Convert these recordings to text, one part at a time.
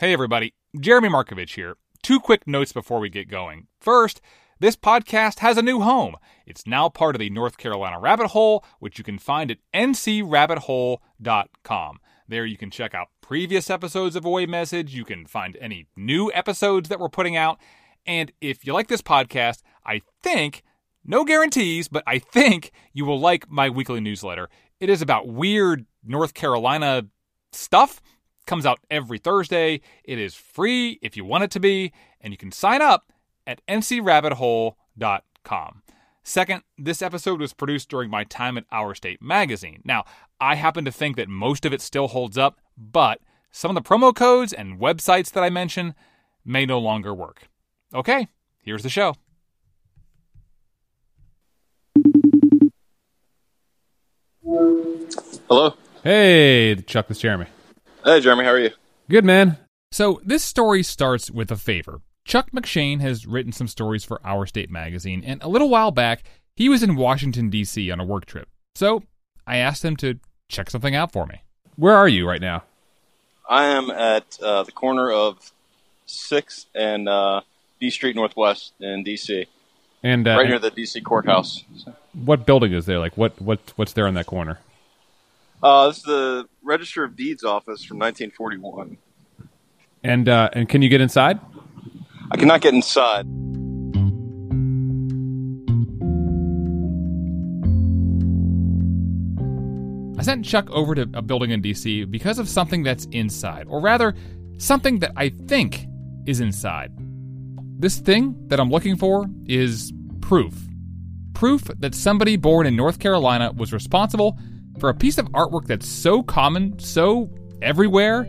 Hey, everybody. Jeremy Markovich here. Two quick notes before we get going. First, this podcast has a new home. It's now part of the North Carolina Rabbit Hole, which you can find at ncrabbithole.com. There you can check out previous episodes of Away Message. You can find any new episodes that we're putting out. And if you like this podcast, I think, no guarantees, but I think you will like my weekly newsletter. It is about weird North Carolina stuff. Comes out every Thursday. It is free if you want it to be, and you can sign up at ncrabbithole.com. Second, this episode was produced during my time at Our State Magazine. Now, I happen to think that most of it still holds up, but some of the promo codes and websites that I mention may no longer work. Okay, here's the show. Hello. Hey, Chuck, this is Jeremy. Hey, Jeremy. How are you? Good, man. So, this story starts with a favor. Chuck McShane has written some stories for Our State magazine, and a little while back, he was in Washington, D.C. on a work trip. So, I asked him to check something out for me. Where are you right now? I am at uh, the corner of 6th and uh, D Street Northwest in D.C., And uh, right near the D.C. courthouse. what building is there? Like, what, what, what's there in that corner? Uh, this is the Register of Deeds office from 1941. And uh, and can you get inside? I cannot get inside. I sent Chuck over to a building in DC because of something that's inside, or rather, something that I think is inside. This thing that I'm looking for is proof. Proof that somebody born in North Carolina was responsible for a piece of artwork that's so common, so everywhere,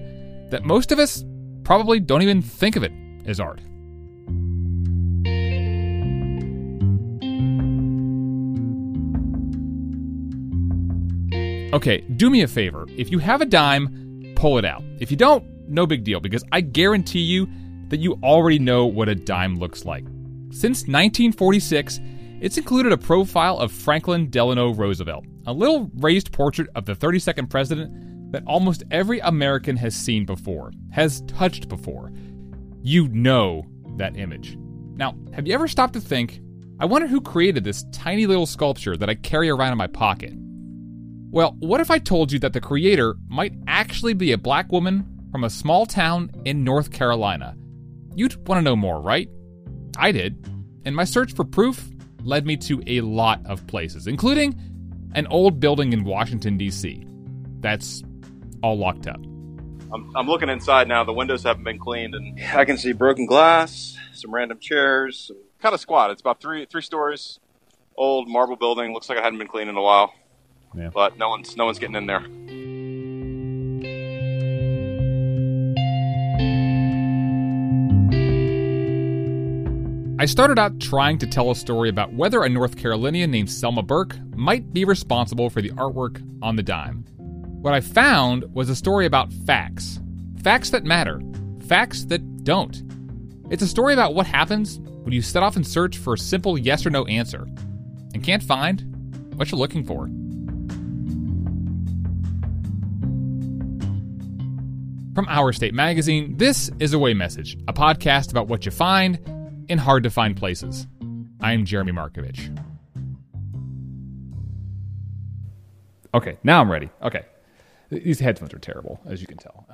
that most of us probably don't even think of it as art. Okay, do me a favor. If you have a dime, pull it out. If you don't, no big deal, because I guarantee you that you already know what a dime looks like. Since 1946, it's included a profile of Franklin Delano Roosevelt, a little raised portrait of the 32nd president that almost every American has seen before, has touched before. You know that image. Now, have you ever stopped to think, I wonder who created this tiny little sculpture that I carry around in my pocket? Well, what if I told you that the creator might actually be a black woman from a small town in North Carolina? You'd want to know more, right? I did. And my search for proof led me to a lot of places, including an old building in Washington, D.C. That's all locked up. I'm, I'm looking inside now. The windows haven't been cleaned, and I can see broken glass, some random chairs, some, kind of squat. It's about three three stories, old marble building. Looks like it hadn't been cleaned in a while. Yeah. But no one's no one's getting in there. I started out trying to tell a story about whether a North Carolinian named Selma Burke might be responsible for the artwork on the dime. What I found was a story about facts. Facts that matter. Facts that don't. It's a story about what happens when you set off and search for a simple yes or no answer and can't find what you're looking for. From Our State Magazine, this is Away Message, a podcast about what you find in hard to find places. I'm Jeremy Markovich. Okay, now I'm ready. Okay. These headphones are terrible, as you can tell.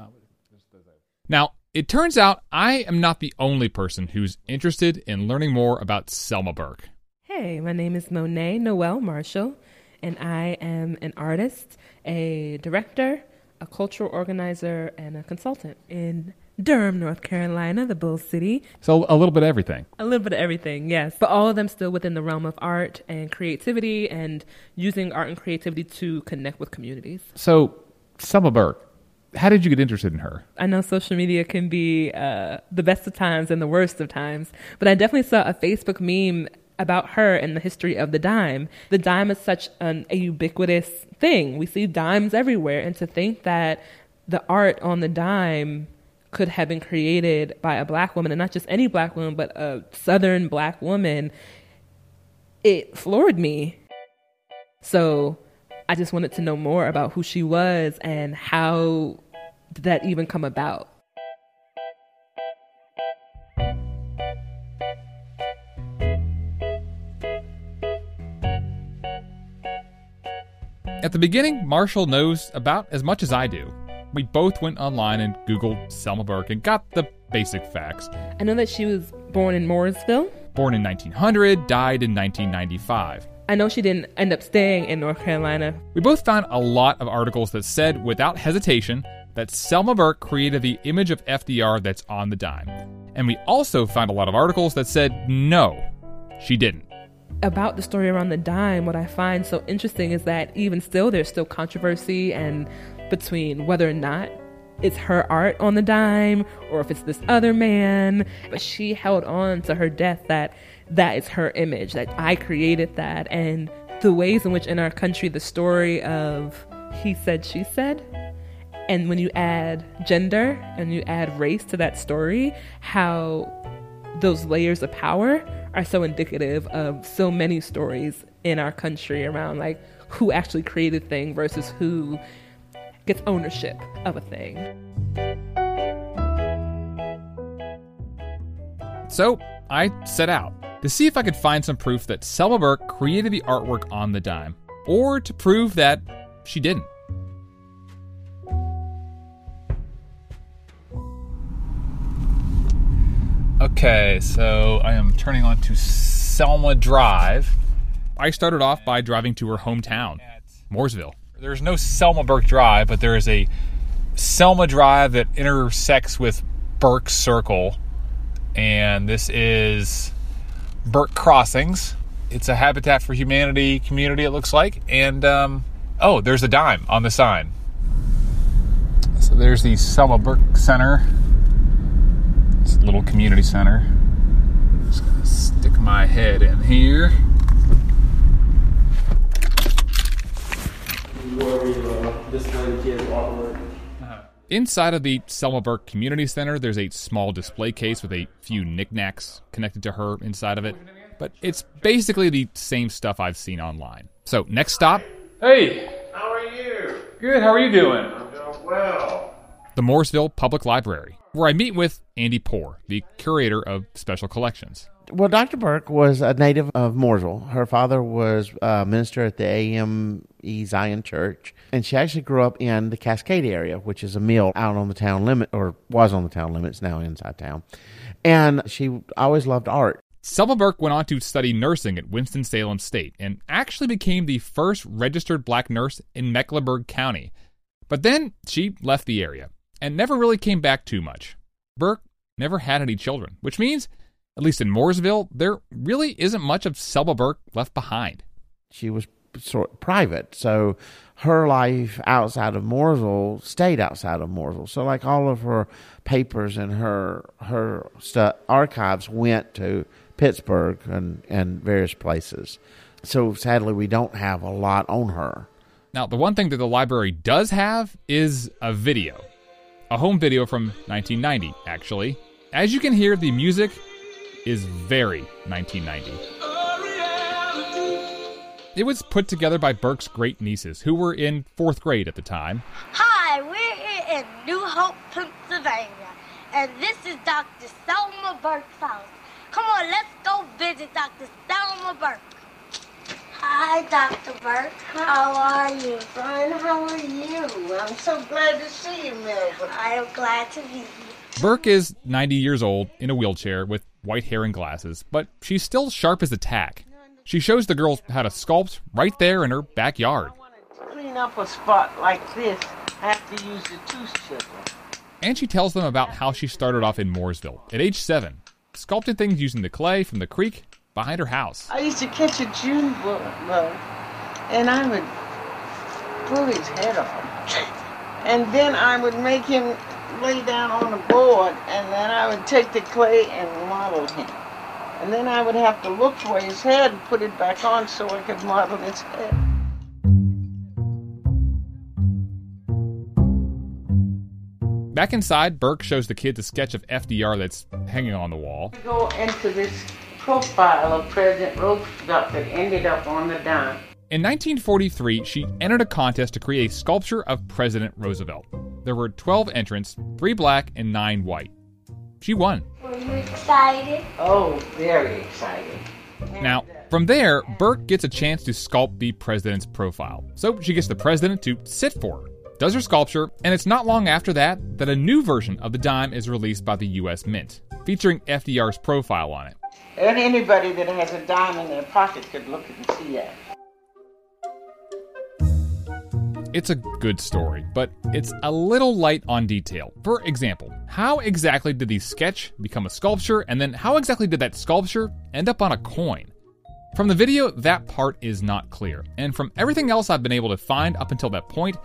Now, it turns out I am not the only person who's interested in learning more about Selma Burke. Hey, my name is Monet Noelle Marshall, and I am an artist, a director, a cultural organizer, and a consultant in Durham, North Carolina, the Bull City. So, a little bit of everything. A little bit of everything, yes. But all of them still within the realm of art and creativity and using art and creativity to connect with communities. So, Selma Burke, how did you get interested in her? I know social media can be uh, the best of times and the worst of times, but I definitely saw a Facebook meme about her and the history of the dime. The dime is such an, a ubiquitous thing. We see dimes everywhere, and to think that the art on the dime could have been created by a black woman and not just any black woman, but a southern black woman, it floored me. So I just wanted to know more about who she was and how did that even come about. At the beginning, Marshall knows about as much as I do we both went online and Googled Selma Burke and got the basic facts. I know that she was born in Mooresville. Born in 1900, died in 1995. I know she didn't end up staying in North Carolina. We both found a lot of articles that said, without hesitation, that Selma Burke created the image of FDR that's on the dime. And we also found a lot of articles that said, no, she didn't. About the story around the dime, what I find so interesting is that even still, there's still controversy and between whether or not it's her art on the dime or if it's this other man. But she held on to her death that that is her image, that I created that. And the ways in which in our country the story of he said, she said, and when you add gender and you add race to that story, how those layers of power are so indicative of so many stories in our country around like who actually created a thing versus who gets ownership of a thing. So I set out to see if I could find some proof that Selma Burke created the artwork on the dime, or to prove that she didn't. Okay, so I am turning on to Selma Drive. I started off by driving to her hometown, Mooresville. There's no Selma Burke Drive, but there is a Selma Drive that intersects with Burke Circle, and this is Burke Crossings. It's a Habitat for Humanity community, it looks like. And, um, oh, there's a dime on the sign. So there's the Selma Burke Center. It's a little community center. Just gonna stick my head in here. Inside of the Selma Burke Community Center, there's a small display case with a few knickknacks connected to her inside of it. But it's basically the same stuff I've seen online. So, next stop. Hey! How are you? Good, how are you doing? I'm doing well. The Mooresville Public Library, where I meet with Andy Poor, the curator of special collections. Well, Dr. Burke was a native of Mooresville. Her father was a minister at the AME Zion Church, and she actually grew up in the Cascade area, which is a mill out on the town limit, or was on the town limits, now inside town. And she always loved art. Selma Burke went on to study nursing at Winston-Salem State and actually became the first registered black nurse in Mecklenburg County. But then she left the area and never really came back too much. Burke never had any children, which means at least in Mooresville, there really isn't much of Selma Burke left behind. She was sort of private, so her life outside of Mooresville stayed outside of Mooresville. So, like all of her papers and her her stu- archives went to Pittsburgh and and various places. So, sadly, we don't have a lot on her. Now, the one thing that the library does have is a video, a home video from 1990, actually. As you can hear, the music is very 1990. It was put together by Burke's great nieces, who were in fourth grade at the time. Hi, we're here in New Hope, Pennsylvania, and this is Dr. Selma Burke's house. Come on, let's go visit Dr. Selma Burke. Hi, Dr. Burke. How are you? Fine, how are you? I'm so glad to see you, Melvin. I am glad to meet you. Burke is 90 years old in a wheelchair with white hair and glasses, but she's still sharp as a tack. She shows the girls how to sculpt right there in her backyard. To clean up a spot like this, I have to use the tooth chisel. And she tells them about how she started off in Mooresville at age seven, sculpting things using the clay from the creek behind her house. I used to catch a June bug, and I would pull his head off. And then I would make him lay down on a board, and then I would take the clay and model him. And then I would have to look for his head and put it back on so I could model his head. Back inside, Burke shows the kids a sketch of FDR that's hanging on the wall. Go into this profile of President Roosevelt that ended up on the dime. In 1943, she entered a contest to create a sculpture of President Roosevelt. There were 12 entrants, 3 black and 9 white. She won. Were you excited? Oh, very excited. Now, from there, Burke gets a chance to sculpt the president's profile. So she gets the president to sit for her, does her sculpture, and it's not long after that that a new version of the dime is released by the US Mint, featuring FDR's profile on it. And anybody that has a dime in their pocket could look and see that. It's a good story, but it's a little light on detail. For example, how exactly did the sketch become a sculpture, and then how exactly did that sculpture end up on a coin? From the video, that part is not clear, and from everything else I've been able to find up until that point,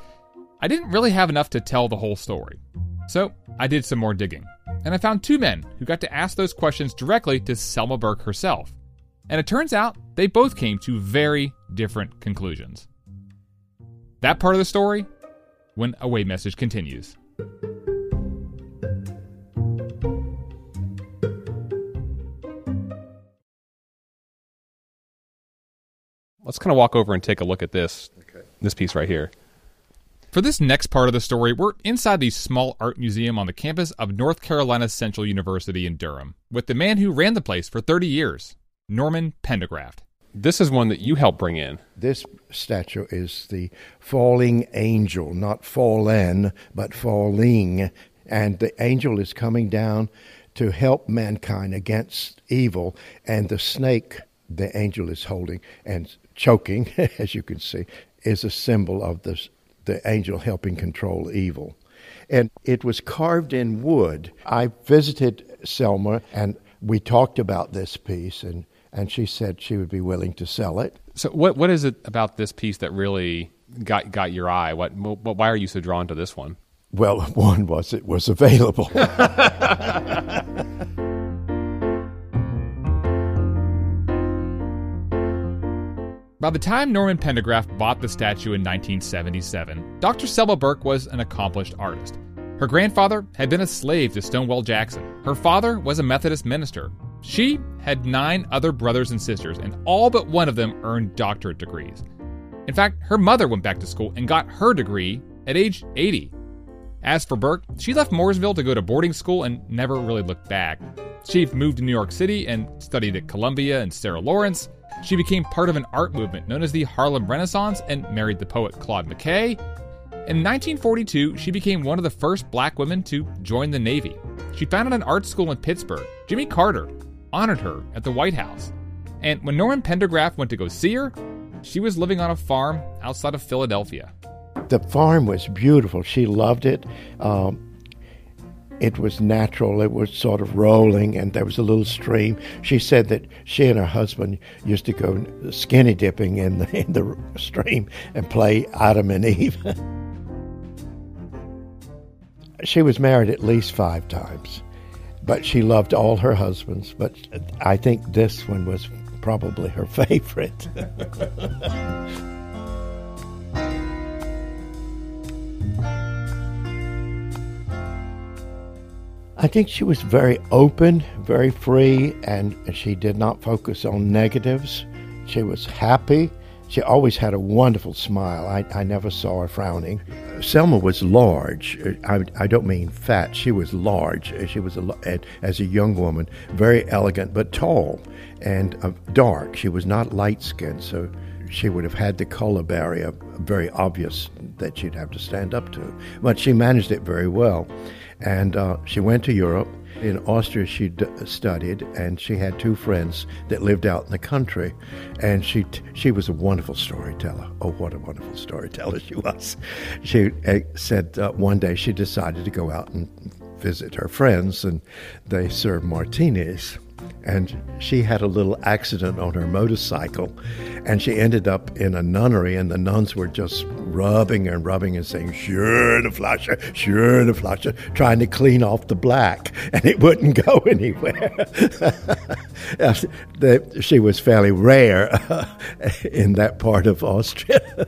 I didn't really have enough to tell the whole story. So I did some more digging, and I found two men who got to ask those questions directly to Selma Burke herself. And it turns out they both came to very different conclusions. That part of the story when Away Message continues. Let's kind of walk over and take a look at this this piece right here. For this next part of the story, we're inside the small art museum on the campus of North Carolina Central University in Durham with the man who ran the place for 30 years, Norman Pendergraft. This is one that you helped bring in. This statue is the falling angel, not fallen, but falling. And the angel is coming down to help mankind against evil. And the snake the angel is holding and choking, as you can see, is a symbol of the, the angel helping control evil. And it was carved in wood. I visited Selma and we talked about this piece and and she said she would be willing to sell it. So what what is it about this piece that really got got your eye? What, what why are you so drawn to this one? Well, one was it was available. By the time Norman Pendergraft bought the statue in 1977, Dr. Selma Burke was an accomplished artist. Her grandfather had been a slave to Stonewall Jackson. Her father was a Methodist minister. She had nine other brothers and sisters, and all but one of them earned doctorate degrees. In fact, her mother went back to school and got her degree at age 80. As for Burke, she left Mooresville to go to boarding school and never really looked back. She moved to New York City and studied at Columbia and Sarah Lawrence. She became part of an art movement known as the Harlem Renaissance and married the poet Claude McKay. In 1942, she became one of the first black women to join the Navy. She founded an art school in Pittsburgh. Jimmy Carter honored her at the White House. And when Norman Pendergraft went to go see her, she was living on a farm outside of Philadelphia. The farm was beautiful. She loved it. Um, it was natural. It was sort of rolling, and there was a little stream. She said that she and her husband used to go skinny dipping in the, in the stream and play Adam and Eve. she was married at least five times, but she loved all her husbands. But I think this one was probably her favorite. I think she was very open, very free, and she did not focus on negatives. She was happy. She always had a wonderful smile. I, I never saw her frowning. Selma was large. I, I don't mean fat. She was large. She was, a, as a young woman, very elegant, but tall and uh, dark. She was not light skinned, so she would have had the color barrier very obvious that she'd have to stand up to. But she managed it very well. And uh, she went to Europe. In Austria, she d- studied, and she had two friends that lived out in the country. And she t- she was a wonderful storyteller. Oh, what a wonderful storyteller she was! She uh, said uh, one day she decided to go out and visit her friends, and they served martinis and she had a little accident on her motorcycle and she ended up in a nunnery and the nuns were just rubbing and rubbing and saying schöne sure the flasche trying to clean off the black and it wouldn't go anywhere. She was fairly rare in that part of austria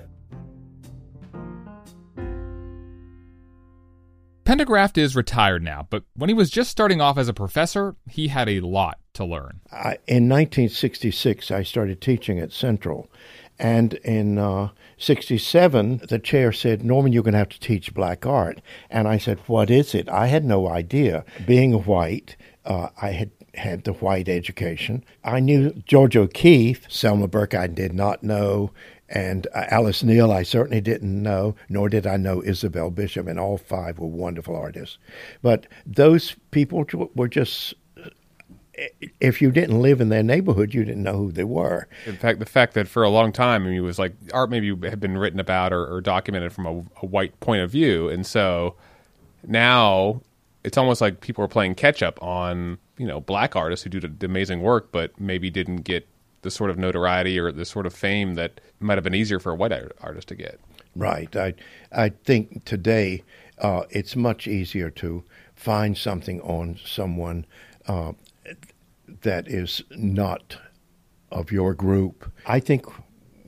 Pendergraft is retired now, but when he was just starting off as a professor, he had a lot to learn. I, in 1966, I started teaching at Central. And in uh, 67, the chair said, Norman, you're going to have to teach black art. And I said, What is it? I had no idea. Being white, uh, I had had the white education. I knew George O'Keeffe, Selma Burke, I did not know, and uh, Alice Neel, I certainly didn't know, nor did I know Isabel Bishop, and all five were wonderful artists. But those people were just if you didn't live in their neighborhood, you didn't know who they were. In fact, the fact that for a long time, I mean, it was like art maybe had been written about or, or documented from a, a, white point of view, and so now it's almost like people are playing catch up on you know black artists who do the amazing work, but maybe didn't get the sort of notoriety or the sort of fame that might have been easier for a white artist to get. Right. I I think today uh, it's much easier to find something on someone. Uh, that is not of your group. I think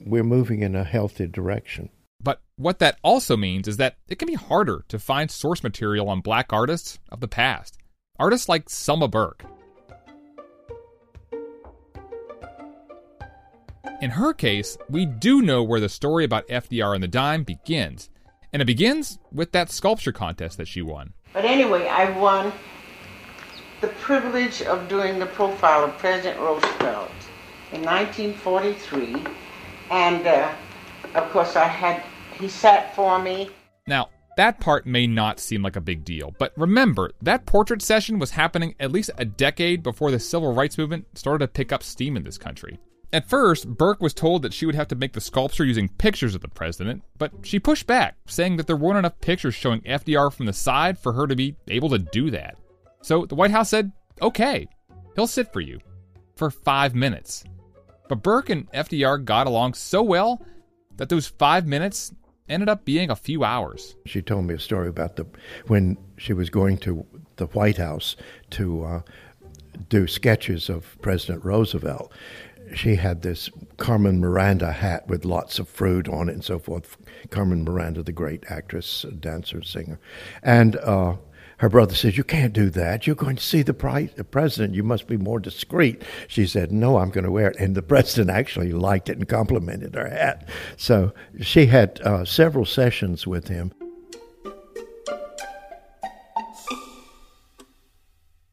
we're moving in a healthy direction. But what that also means is that it can be harder to find source material on black artists of the past. Artists like Selma Burke. In her case, we do know where the story about FDR and the dime begins. And it begins with that sculpture contest that she won. But anyway, I won the privilege of doing the profile of President Roosevelt in 1943. And uh, of course, I had, he sat for me. Now, that part may not seem like a big deal, but remember, that portrait session was happening at least a decade before the civil rights movement started to pick up steam in this country. At first, Burke was told that she would have to make the sculpture using pictures of the president, but she pushed back, saying that there weren't enough pictures showing FDR from the side for her to be able to do that. So the White House said, okay, he'll sit for you for five minutes. But Burke and FDR got along so well that those five minutes ended up being a few hours. She told me a story about the when she was going to the White House to uh, do sketches of President Roosevelt. She had this Carmen Miranda hat with lots of fruit on it and so forth. Carmen Miranda, the great actress, dancer, singer, and uh, her brother says, You can't do that. You're going to see the, pri- the president. You must be more discreet. She said, No, I'm going to wear it. And the president actually liked it and complimented her hat. So she had uh, several sessions with him.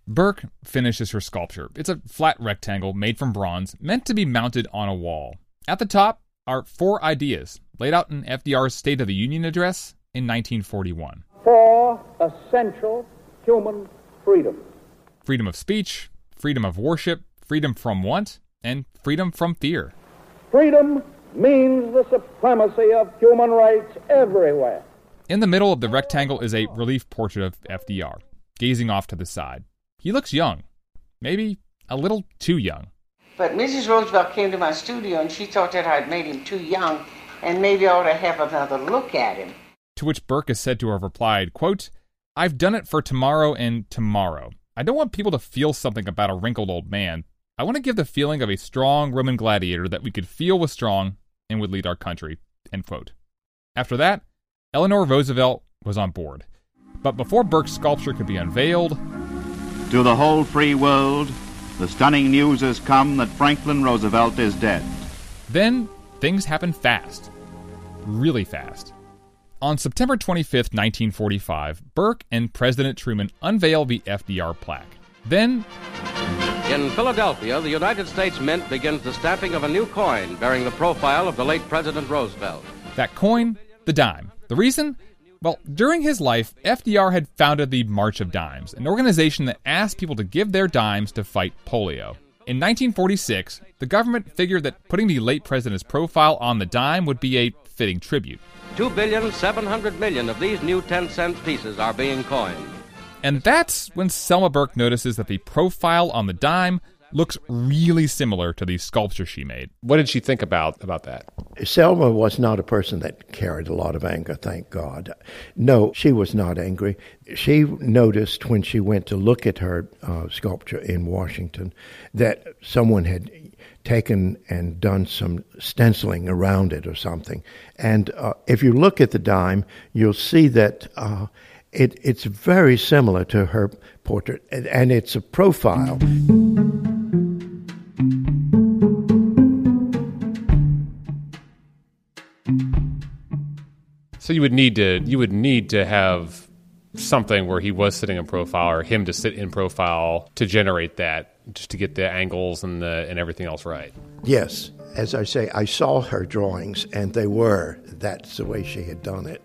Burke finishes her sculpture. It's a flat rectangle made from bronze, meant to be mounted on a wall. At the top are four ideas laid out in FDR's State of the Union address in 1941 four essential human freedoms freedom of speech, freedom of worship, freedom from want, and freedom from fear. Freedom means the supremacy of human rights everywhere. In the middle of the rectangle is a relief portrait of FDR, gazing off to the side. He looks young, maybe a little too young. But Mrs. Roosevelt came to my studio and she thought that I'd made him too young and maybe I ought to have another look at him. To which Burke is said to have replied, quote, I've done it for tomorrow and tomorrow. I don't want people to feel something about a wrinkled old man. I want to give the feeling of a strong Roman gladiator that we could feel was strong and would lead our country. End quote. After that, Eleanor Roosevelt was on board. But before Burke's sculpture could be unveiled, to the whole free world, the stunning news has come that Franklin Roosevelt is dead. Then things happen fast. Really fast. On September 25, 1945, Burke and President Truman unveil the FDR plaque. Then, in Philadelphia, the United States Mint begins the stamping of a new coin bearing the profile of the late President Roosevelt. That coin, the dime. The reason? Well, during his life, FDR had founded the March of Dimes, an organization that asked people to give their dimes to fight polio. In 1946, the government figured that putting the late president's profile on the dime would be a fitting tribute. Two billion seven hundred million of these new 10 cent pieces are being coined. And that's when Selma Burke notices that the profile on the dime looks really similar to the sculpture she made. What did she think about about that? Selma was not a person that carried a lot of anger, thank God. No, she was not angry. She noticed when she went to look at her uh, sculpture in Washington that someone had taken and done some stenciling around it or something. And uh, if you look at the dime, you'll see that uh, it, it's very similar to her portrait, and, and it's a profile. So you would need to you would need to have something where he was sitting in profile or him to sit in profile to generate that just to get the angles and the and everything else right. Yes, as I say, I saw her drawings, and they were. That's the way she had done it.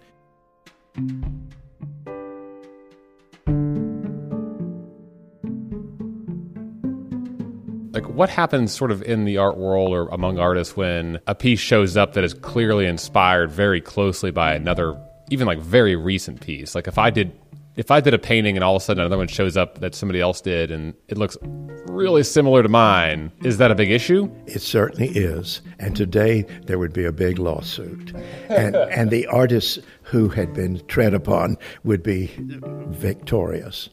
What happens sort of in the art world or among artists when a piece shows up that is clearly inspired very closely by another, even like very recent piece? Like, if I did. If I did a painting and all of a sudden another one shows up that somebody else did and it looks really similar to mine, is that a big issue? It certainly is. And today there would be a big lawsuit. And, and the artists who had been tread upon would be victorious.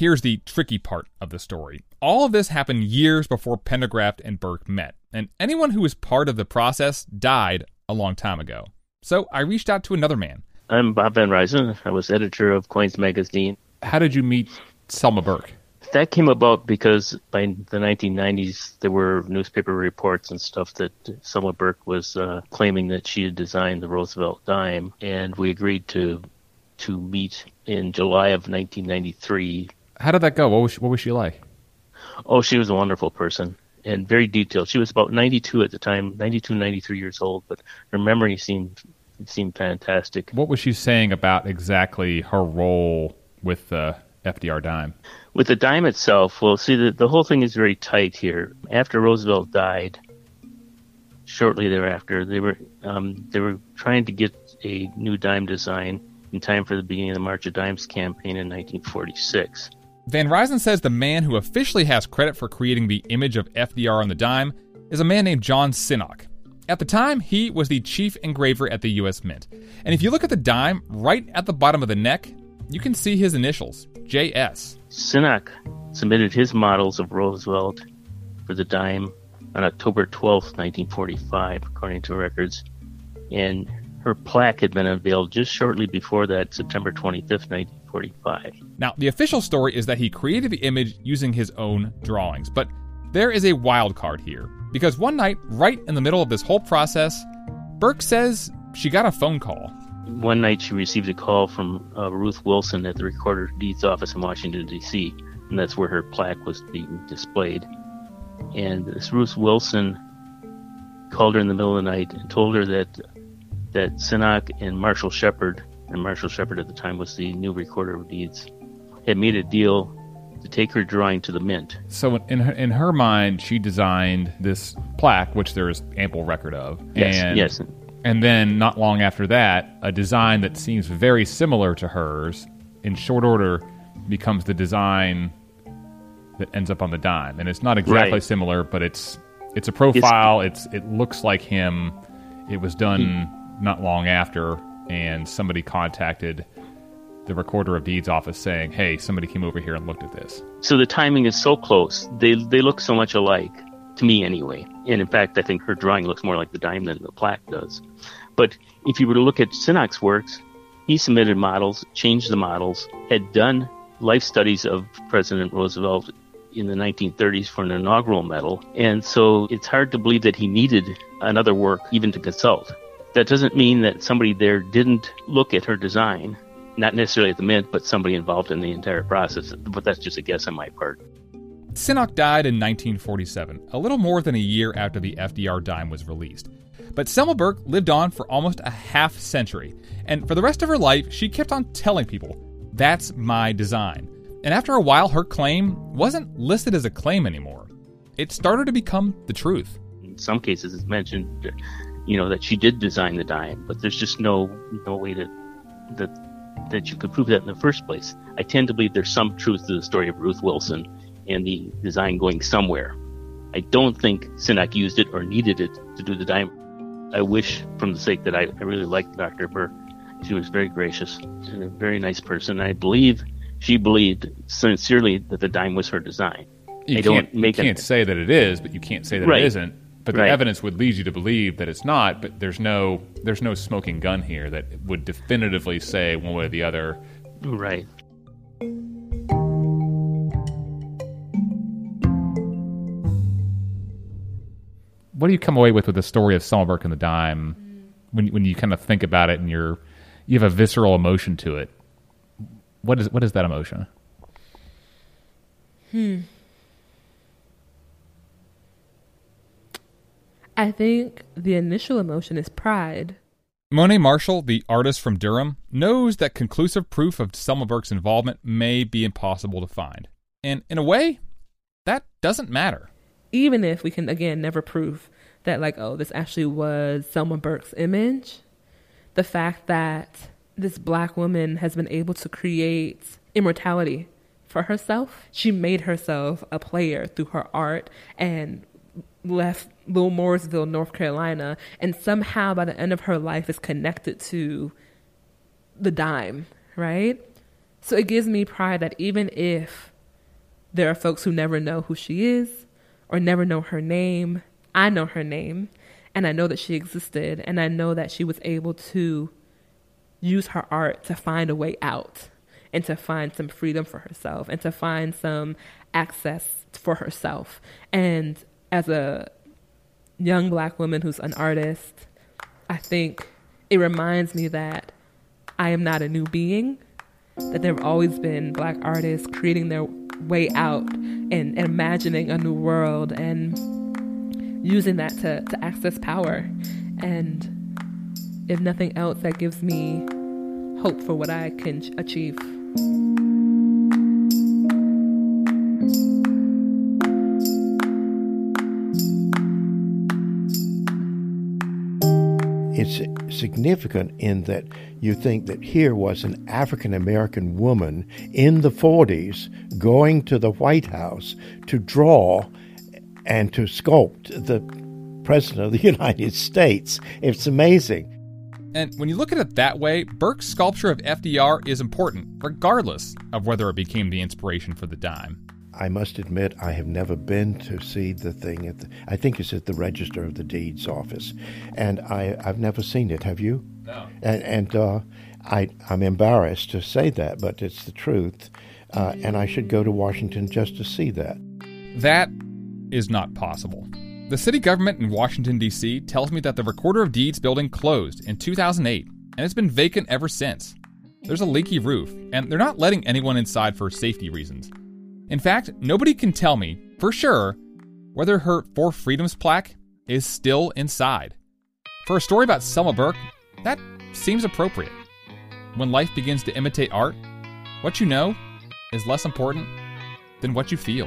Here's the tricky part of the story. All of this happened years before Pendergraft and Burke met, and anyone who was part of the process died a long time ago. So I reached out to another man. I'm Bob Van Ryzin. I was editor of Coins Magazine. How did you meet Selma Burke? That came about because by the 1990s, there were newspaper reports and stuff that Selma Burke was uh, claiming that she had designed the Roosevelt dime, and we agreed to to meet in July of 1993. How did that go? What was she, what was she like? Oh, she was a wonderful person and very detailed. She was about 92 at the time, 92, 93 years old, but her memory seemed seemed fantastic. What was she saying about exactly her role with the FDR dime? With the dime itself, well, see, the, the whole thing is very tight here. After Roosevelt died, shortly thereafter, they were um, they were trying to get a new dime design in time for the beginning of the March of Dimes campaign in 1946. Van Ryzin says the man who officially has credit for creating the image of FDR on the dime is a man named John Sinnock. At the time, he was the chief engraver at the U.S. Mint. And if you look at the dime, right at the bottom of the neck, you can see his initials, JS. Sinnock submitted his models of Roosevelt for the dime on October 12, 1945, according to records. And her plaque had been unveiled just shortly before that, September 25th, 1945. Now, the official story is that he created the image using his own drawings, but there is a wild card here. Because one night, right in the middle of this whole process, Burke says she got a phone call. One night she received a call from uh, Ruth Wilson at the Recorder of Deeds office in Washington, D.C., and that's where her plaque was being displayed. And this Ruth Wilson called her in the middle of the night and told her that that Sinnock and Marshall Shepard, and Marshall Shepard at the time was the new recorder of deeds, had made a deal to take her drawing to the mint. So in her, in her mind, she designed this plaque, which there is ample record of. Yes, and, yes. And then not long after that, a design that seems very similar to hers, in short order, becomes the design that ends up on the dime. And it's not exactly Right. similar, but it's it's a profile. It's, it looks like him. It was done not long after, and somebody contacted the recorder of deeds office saying, "Hey, somebody came over here and looked at this." So the timing is so close. They they look so much alike to me anyway. And in fact, I think her drawing looks more like the dime than the plaque does. But if you were to look at Sinnock's works, he submitted models, changed the models, had done life studies of President Roosevelt in the 1930s for an inaugural medal. And so it's hard to believe that he needed another work even to consult. That doesn't mean that somebody there didn't look at her design, not necessarily at the mint, but somebody involved in the entire process. But that's just a guess on my part. Sinnock died in 1947, a little more than a year after the FDR dime was released. But Selma Burke lived on for almost a half century, and for the rest of her life, she kept on telling people, That's my design. And after a while, her claim wasn't listed as a claim anymore. It started to become the truth. In some cases, it's mentioned, you know, that she did design the dime, but there's just no no way to that that you could prove that in the first place. I tend to believe there's some truth to the story of Ruth Wilson and the design going somewhere. I don't think Sinnock used it or needed it to do the dime. I wish, from the sake that I, I really liked Dr. Burke. She was very gracious and a very nice person. I believe she believed sincerely that the dime was her design. You I can't, don't make you can't say that it is, but you can't say that Right. it isn't. But the Right. evidence would lead you to believe that it's not. But there's no there's no smoking gun here that would definitively say one way or the other. Right. What do you come away with with the story of Selma and the dime when when you kind of think about it and you're you have a visceral emotion to it. What is what is that emotion? Hmm. I think the initial emotion is pride. Monet Marshall, the artist from Durham, knows that conclusive proof of Selma Burke's involvement may be impossible to find. And in a way, that doesn't matter. Even if we can, again, never prove that, like, oh, this actually was Selma Burke's image, the fact that this black woman has been able to create immortality for herself, she made herself a player through her art and left Little Mooresville, North Carolina, and somehow by the end of her life is connected to the dime, right? So it gives me pride that even if there are folks who never know who she is or never know her name, I know her name and I know that she existed and I know that she was able to use her art to find a way out and to find some freedom for herself and to find some access for herself. And as a young black woman who's an artist, I think it reminds me that I am not a new being, that there have always been black artists creating their way out and, and imagining a new world and using that to, to access power. And if nothing else, that gives me hope for what I can achieve. It's significant in that you think that here was an African American woman in the 40s going to the White House to draw and to sculpt the President of the United States. It's amazing. And when you look at it that way, Burke's sculpture of FDR is important, regardless of whether it became the inspiration for the dime. I must admit, I have never been to see the thing. At the, I think it's at the Register of the Deeds office, and I, I've never seen it. Have you? No. And, and uh, I, I'm embarrassed to say that, but it's the truth. Uh, and I should go to Washington just to see that. That is not possible. The city government in Washington, D.C. tells me that the Recorder of Deeds building closed in 2008, and it's been vacant ever since. There's a leaky roof, and they're not letting anyone inside for safety reasons. In fact, nobody can tell me for sure whether her Four Freedoms plaque is still inside. For a story about Selma Burke, that seems appropriate. When life begins to imitate art, what you know is less important than what you feel.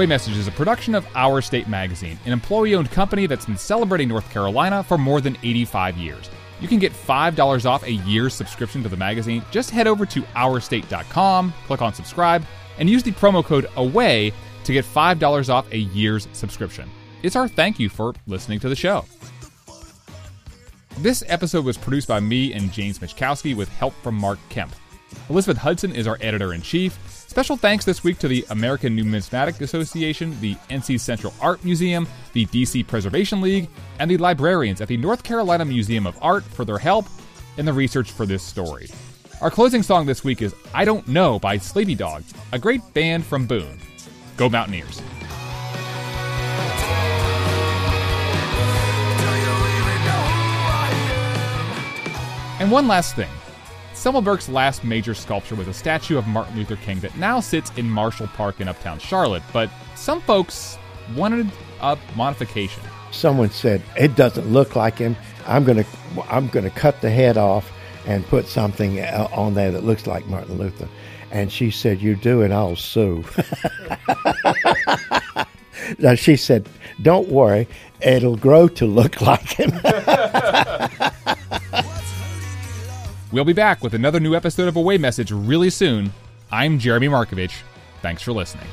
Away Message is a production of Our State Magazine, an employee owned company that's been celebrating North Carolina for more than 85 years. You can get $5 off a year's subscription to the magazine. Just head over to ourstate.com, click on subscribe, and use the promo code AWAY to get $5 off a year's subscription. It's our thank you for listening to the show. This episode was produced by me and James Michkowski with help from Mark Kemp. Elizabeth Hudson is our editor in chief. Special thanks this week to the American Numismatic Association, the NC Central Art Museum, the DC Preservation League, and the librarians at the North Carolina Museum of Art for their help in the research for this story. Our closing song this week is I Don't Know by Sleepy Dog, a great band from Boone. Go Mountaineers. And one last thing. Burke's last major sculpture was a statue of Martin Luther King that now sits in Marshall Park in uptown Charlotte, but some folks wanted a modification. Someone said it doesn't look like him. I'm gonna I'm gonna cut the head off and put something uh, on there that looks like Martin Luther. And she said, "You do it, I'll sue." now she said, "Don't worry, it'll grow to look like him." We'll be back with another new episode of Away Message really soon. I'm Jeremy Markovich. Thanks for listening.